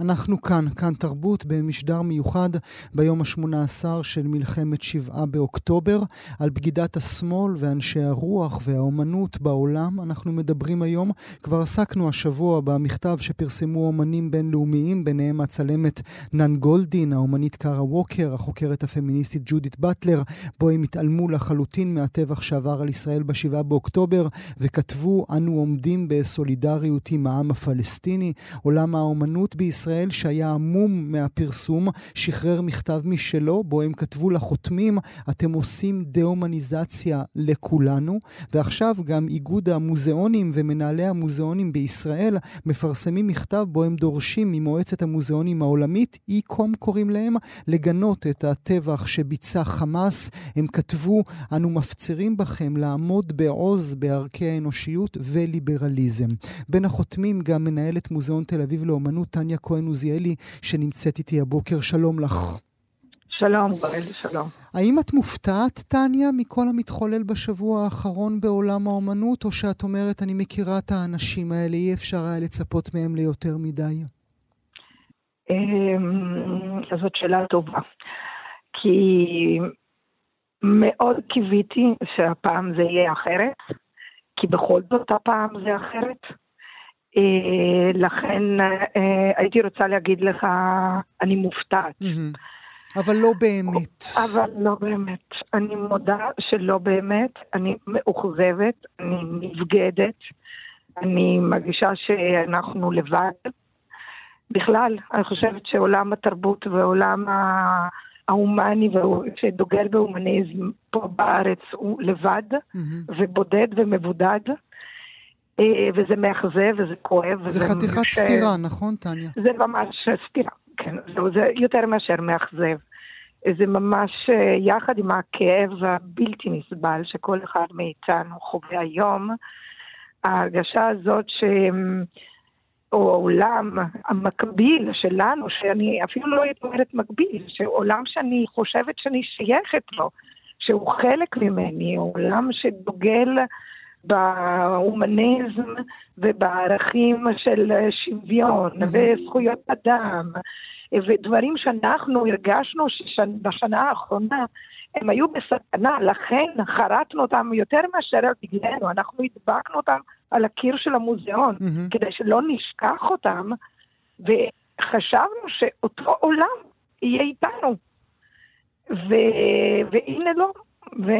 אנחנו כאן, כאן תרבות, במשדר מיוחד ביום ה-18 של מלחמת שבעה באוקטובר, על בגידת השמאל ואנשי הרוח והאומנות בעולם. אנחנו מדברים היום, כבר עסקנו השבוע במכתב שפרסמו אומנים בינלאומיים, ביניהם הצלמת נן גולדין, האומנית קארה ווקר, החוקרת הפמיניסטית ג'ודית באטלר, בו הם התעלמו לחלוטין מהטבח שעבר על ישראל ב-7 באוקטובר, וכתבו, אנו עומדים בסולידריות עם העם הפלסטיני. עולם האומנות בישראל ישראל, שהיה עמום מהפרסום, שחרר מכתב משלו, בו הם כתבו לחותמים, אתם עושים דה-הומניזציה לכולנו. ועכשיו גם איגוד המוזיאונים ומנהלי המוזיאונים בישראל מפרסמים מכתב בו הם דורשים ממועצת המוזיאונים העולמית, אי-קום קוראים להם, לגנות את הטבח שביצע חמאס. הם כתבו, אנו מפצירים בכם לעמוד בעוז בערכי האנושיות וליברליזם. בין החותמים גם מנהלת מוזיאון תל אביב לאומנות, טניה כהן. כהן עוזיאלי, שנמצאת איתי הבוקר. שלום לך. שלום, גואל, שלום. האם את מופתעת, טניה, מכל המתחולל בשבוע האחרון בעולם האומנות, או שאת אומרת, אני מכירה את האנשים האלה, אי אפשר היה לצפות מהם ליותר מדי? אמ, זאת שאלה טובה. כי מאוד קיוויתי שהפעם זה יהיה אחרת, כי בכל זאת הפעם זה אחרת. אה, לכן אה, הייתי רוצה להגיד לך, אני מופתעת. אבל לא באמת. אבל לא באמת. אני מודה שלא באמת. אני מאוכזבת, אני נבגדת, אני מרגישה שאנחנו לבד. בכלל, אני חושבת שעולם התרבות ועולם ההומני שדוגל בהומניזם פה בארץ הוא לבד mm-hmm. ובודד ומבודד. אה, וזה מאכזב וזה כואב. זה חתיכת ש... סתירה, נכון, טניה? זה ממש סתירה, כן. זה, זה יותר מאשר מאכזב. זה ממש אה, יחד עם הכאב הבלתי נסבל שכל אחד מאיתנו חווה היום, ההרגשה הזאת ש... או העולם המקביל שלנו, שאני אפילו לא הייתי אומרת מקביל, שעולם שאני חושבת שאני שייכת לו, שהוא חלק ממני, עולם שדוגל בהומניזם ובערכים של שוויון וזכויות אדם ודברים שאנחנו הרגשנו שבשנה האחרונה הם היו בסכנה, לכן חרטנו אותם יותר מאשר על דגלנו, אנחנו הדבקנו אותם על הקיר של המוזיאון mm-hmm. כדי שלא נשכח אותם וחשבנו שאותו עולם יהיה איתנו. ו... והנה לא, ו...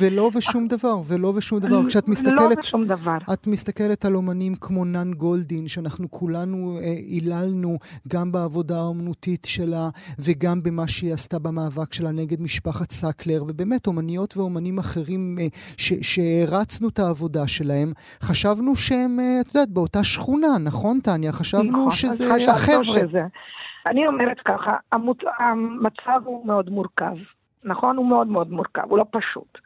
ולא ושום דבר, ולא ושום דבר. כשאת לא מסתכלת... לא ושום דבר. את מסתכלת על אומנים כמו נן גולדין, שאנחנו כולנו היללנו אה, גם בעבודה האומנותית שלה, וגם במה שהיא עשתה במאבק שלה נגד משפחת סקלר, ובאמת אומניות ואומנים אחרים אה, שהרצנו את העבודה שלהם, חשבנו שהם, אה, את יודעת, באותה שכונה, נכון, טניה? חשבנו נכון, שזה החבר'ה. שזה. אני אומרת ככה, המצ... המצב הוא מאוד מורכב. נכון? הוא מאוד מאוד מורכב, הוא לא פשוט.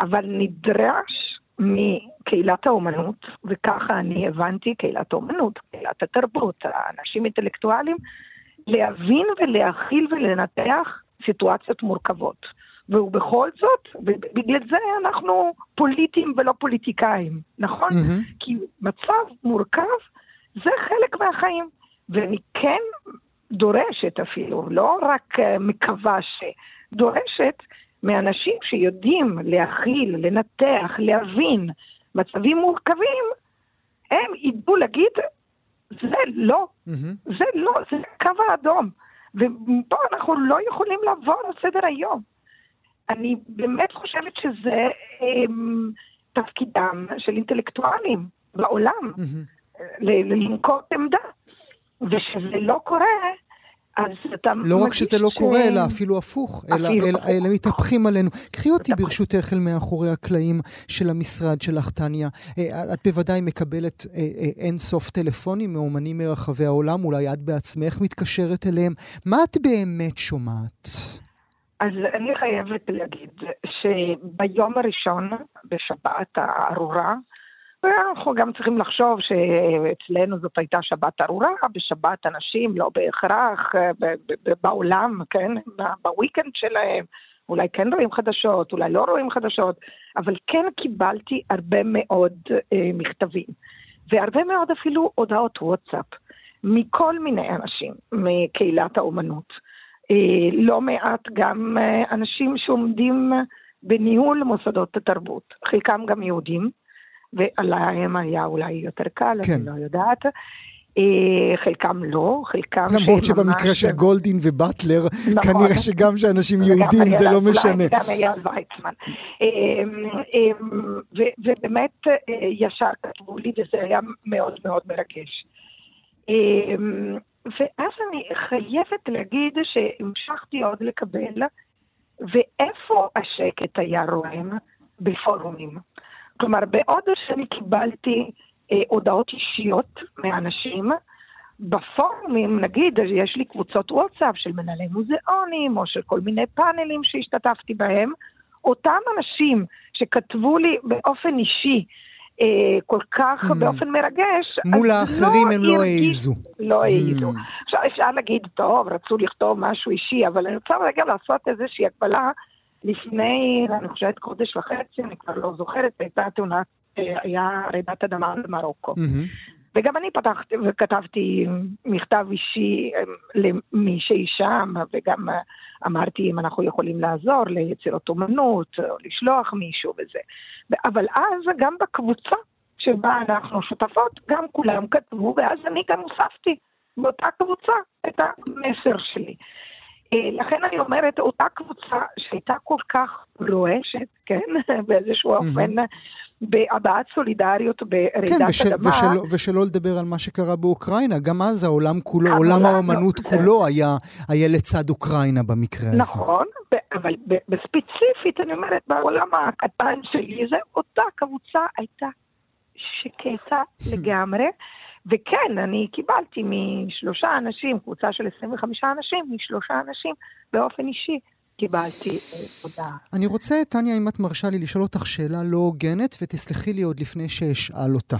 אבל נדרש מקהילת האומנות, וככה אני הבנתי קהילת האומנות, קהילת התרבות, האנשים אינטלקטואלים, להבין ולהכיל ולנתח סיטואציות מורכבות. ובכל זאת, ובגלל זה אנחנו פוליטיים ולא פוליטיקאים, נכון? Mm-hmm. כי מצב מורכב זה חלק מהחיים. ואני כן דורשת אפילו, לא רק אה, מקווה ש... דורשת מאנשים שיודעים להכיל, לנתח, להבין מצבים מורכבים, הם ידעו להגיד, זה לא, mm-hmm. זה לא, זה הקו האדום. ופה אנחנו לא יכולים לעבור על סדר היום. אני באמת חושבת שזה הם, תפקידם של אינטלקטואלים בעולם, mm-hmm. לנקוט עמדה. ושזה לא קורה, אז אתה לא רק שזה לא ש... קורה, אלא אפילו הפוך, אפילו אלא, אלא, אלא מתהפכים עלינו. קחי אותי ברשותך אל מאחורי הקלעים של המשרד שלך, טניה. אה, את בוודאי מקבלת אה, אה, אין סוף טלפונים מאומנים מרחבי העולם, אולי את בעצמך מתקשרת אליהם. מה את באמת שומעת? אז אני חייבת להגיד שביום הראשון, בשבת הארורה, ואנחנו גם צריכים לחשוב שאצלנו זאת הייתה שבת ארורה, בשבת אנשים לא בהכרח, בעולם, כן, בוויקנד שלהם, אולי כן רואים חדשות, אולי לא רואים חדשות, אבל כן קיבלתי הרבה מאוד אה, מכתבים, והרבה מאוד אפילו הודעות וואטסאפ, מכל מיני אנשים מקהילת האומנות. אה, לא מעט גם אה, אנשים שעומדים בניהול מוסדות התרבות, חלקם גם יהודים, ועליהם היה אולי יותר קל, כן. אני לא יודעת. אה, חלקם לא, חלקם... למרות שבמקרה של גולדין ובטלר, נכון. כנראה שגם שאנשים יהודים זה לא משנה. גם אייל ויצמן. אמ, אמ, ובאמת אה, ישר כתבו לי, וזה היה מאוד מאוד מרגש. אמ, ואז אני חייבת להגיד שהמשכתי עוד לקבל, ואיפה השקט היה רועם? בפורומים. כלומר, בעוד שאני קיבלתי אה, הודעות אישיות מאנשים, בפורומים, נגיד, יש לי קבוצות וואטסאפ של מנהלי מוזיאונים, או של כל מיני פאנלים שהשתתפתי בהם, אותם אנשים שכתבו לי באופן אישי, אה, כל כך mm. באופן מרגש, מול האחרים לא הם לא העזו. לא העזו. Mm. עכשיו אפשר להגיד, טוב, רצו לכתוב משהו אישי, אבל אני רוצה רגע לעשות איזושהי הקבלה. לפני, אני חושבת, חודש וחצי, אני כבר לא זוכרת, הייתה תאונת היה רעידת אדמה במרוקו. וגם אני פתחתי וכתבתי מכתב אישי אה, למי שהיא שם, וגם אה, אמרתי אם אנחנו יכולים לעזור ליצירות אומנות, או לשלוח מישהו וזה. אבל אז גם בקבוצה שבה אנחנו שותפות, גם כולם כתבו, ואז אני גם הוספתי באותה קבוצה את המסר שלי. אה, לכן אני אומרת, אותה קבוצה שהייתה כל כך רועשת, כן, באיזשהו אופן, בהבעת סולידריות ברעידת כן, וש, אדמה. ושל, ושלא לדבר על מה שקרה באוקראינה, גם אז העולם כולו, עולם האומנות לא, כולו זה... היה, היה לצד אוקראינה במקרה הזה. נכון, אבל בספציפית, אני אומרת, בעולם הקטן שלי, זה אותה קבוצה הייתה שקטה לגמרי. וכן, אני קיבלתי משלושה אנשים, קבוצה של 25 אנשים, משלושה אנשים באופן אישי. קיבלתי אה, הודעה. אני רוצה, טניה, אם את מרשה לי לשאול אותך שאלה לא הוגנת, ותסלחי לי עוד לפני שאשאל אותה.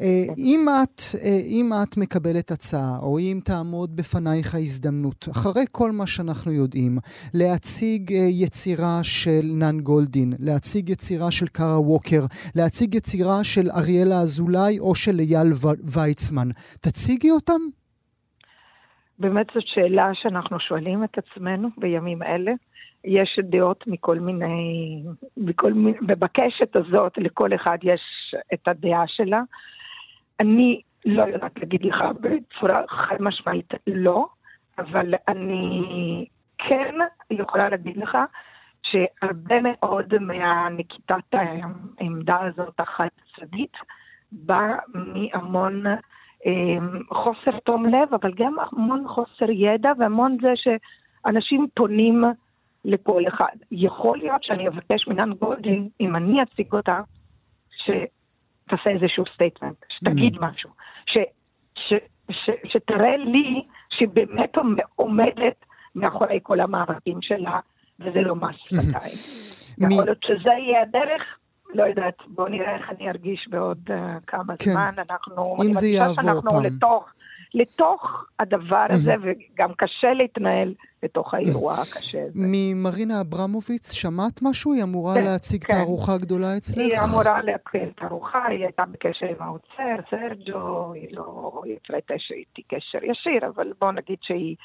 אה, אם את, אה, אם את מקבלת הצעה, או אם תעמוד בפנייך ההזדמנות, אחרי כל מה שאנחנו יודעים, להציג יצירה של נאן גולדין, להציג יצירה של קארה ווקר, להציג יצירה של אריאלה אזולאי או של אייל ויצמן, תציגי אותם? באמת זאת שאלה שאנחנו שואלים את עצמנו בימים אלה. יש דעות מכל מיני, בכל מיני, בקשת הזאת לכל אחד יש את הדעה שלה. אני לא יודעת להגיד לך בצורה חד משמעית לא, אבל אני כן יכולה להגיד לך שהרבה מאוד מהנקיטת העמדה הזאת החד צדדית בא מהמון חוסר תום לב, אבל גם המון חוסר ידע והמון זה שאנשים פונים לכל אחד. יכול להיות שאני אבקש מנן גולדין, אם אני אציג אותה, שתעשה איזשהו statement, שתגיד mm. משהו, ש, ש, ש, שתראה לי שבאמת עומדת מאחורי כל המאבקים שלה, וזה לא מס שפתיים. יכול להיות שזה יהיה הדרך, לא יודעת, בואו נראה איך אני ארגיש בעוד uh, כמה כן. זמן. אנחנו, אם זה יעבור פעם. שאנחנו לתוך, לתוך הדבר הזה, וגם קשה להתנהל לתוך האירוע הקשה הזה. ממרינה אברמוביץ, שמעת משהו? היא אמורה כן, להציג כן. תערוכה גדולה אצלך? היא אמורה להקריא תערוכה, היא הייתה בקשר עם האוצר, סרג'ו, היא לא הפרטה שאיתי קשר ישיר, אבל בוא נגיד שהיא...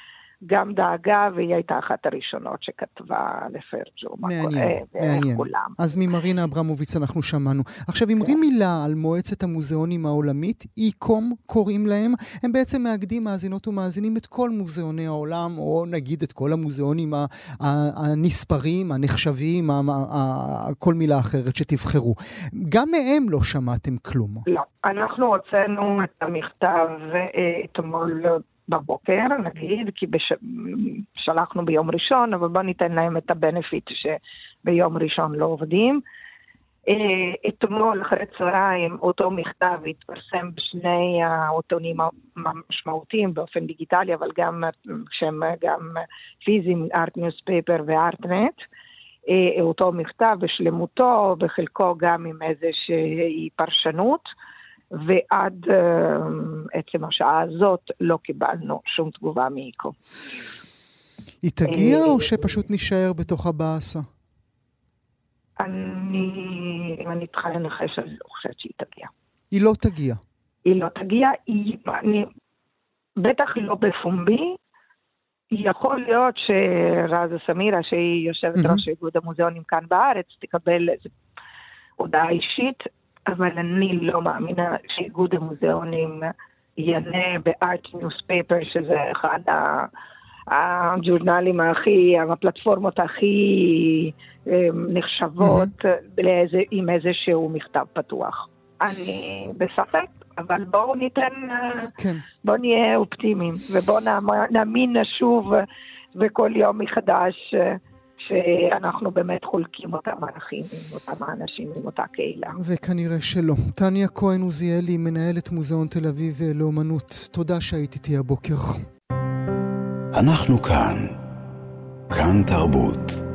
גם דאגה, והיא הייתה אחת הראשונות שכתבה לפרג'ו מה קורה ואיך כולם. אז ממרינה אברמוביץ אנחנו שמענו. עכשיו, אמרי כן. מילה על מועצת המוזיאונים העולמית, אי-קום קוראים להם, הם בעצם מאגדים מאזינות ומאזינים את כל מוזיאוני העולם, או נגיד את כל המוזיאונים הנספרים, הנחשבים, כל מילה אחרת שתבחרו. גם מהם לא שמעתם כלום. לא. אנחנו הוצאנו את המכתב אה, אתמול בבוקר, נגיד, כי בש... שלחנו ביום ראשון, אבל בואו ניתן להם את הבנפיט שביום ראשון לא עובדים. אה, אתמול אחרי צהריים אותו מכתב התפרסם בשני העותונים המשמעותיים באופן דיגיטלי, אבל גם שהם גם פיזיים, Art Newspaper ו Artnet. אותו מכתב בשלמותו, בחלקו גם עם איזושהי פרשנות. ועד uh, עצם השעה הזאת לא קיבלנו שום תגובה מ ICOM. היא תגיע או שפשוט נישאר בתוך הבאסה? אני, אם אני צריכה לנחש, אני לא חושבת שהיא תגיע. היא לא תגיע. היא לא תגיע, היא, אני, בטח לא בפומבי. יכול להיות שרזה סמירה, שהיא יושבת mm-hmm. ראש איגוד המוזיאונים כאן בארץ, תקבל איזו הודעה אישית, אבל אני לא מאמינה שאיגוד המוזיאונים יענה ב-Art Newspaper, שזה אחד הג'ורנלים הכי, הפלטפורמות הכי אמ, נחשבות, mm-hmm. עם איזשהו מכתב פתוח. אני בספק, אבל בואו ניתן, כן. בואו נהיה אופטימיים, ובואו נאמין שוב וכל יום מחדש שאנחנו באמת חולקים אותם ערכים עם אותם האנשים, עם אותה קהילה. וכנראה שלא. טניה כהן עוזיאלי, מנהלת מוזיאון תל אביב לאומנות, תודה שהיית איתי הבוקר. אנחנו כאן. כאן תרבות.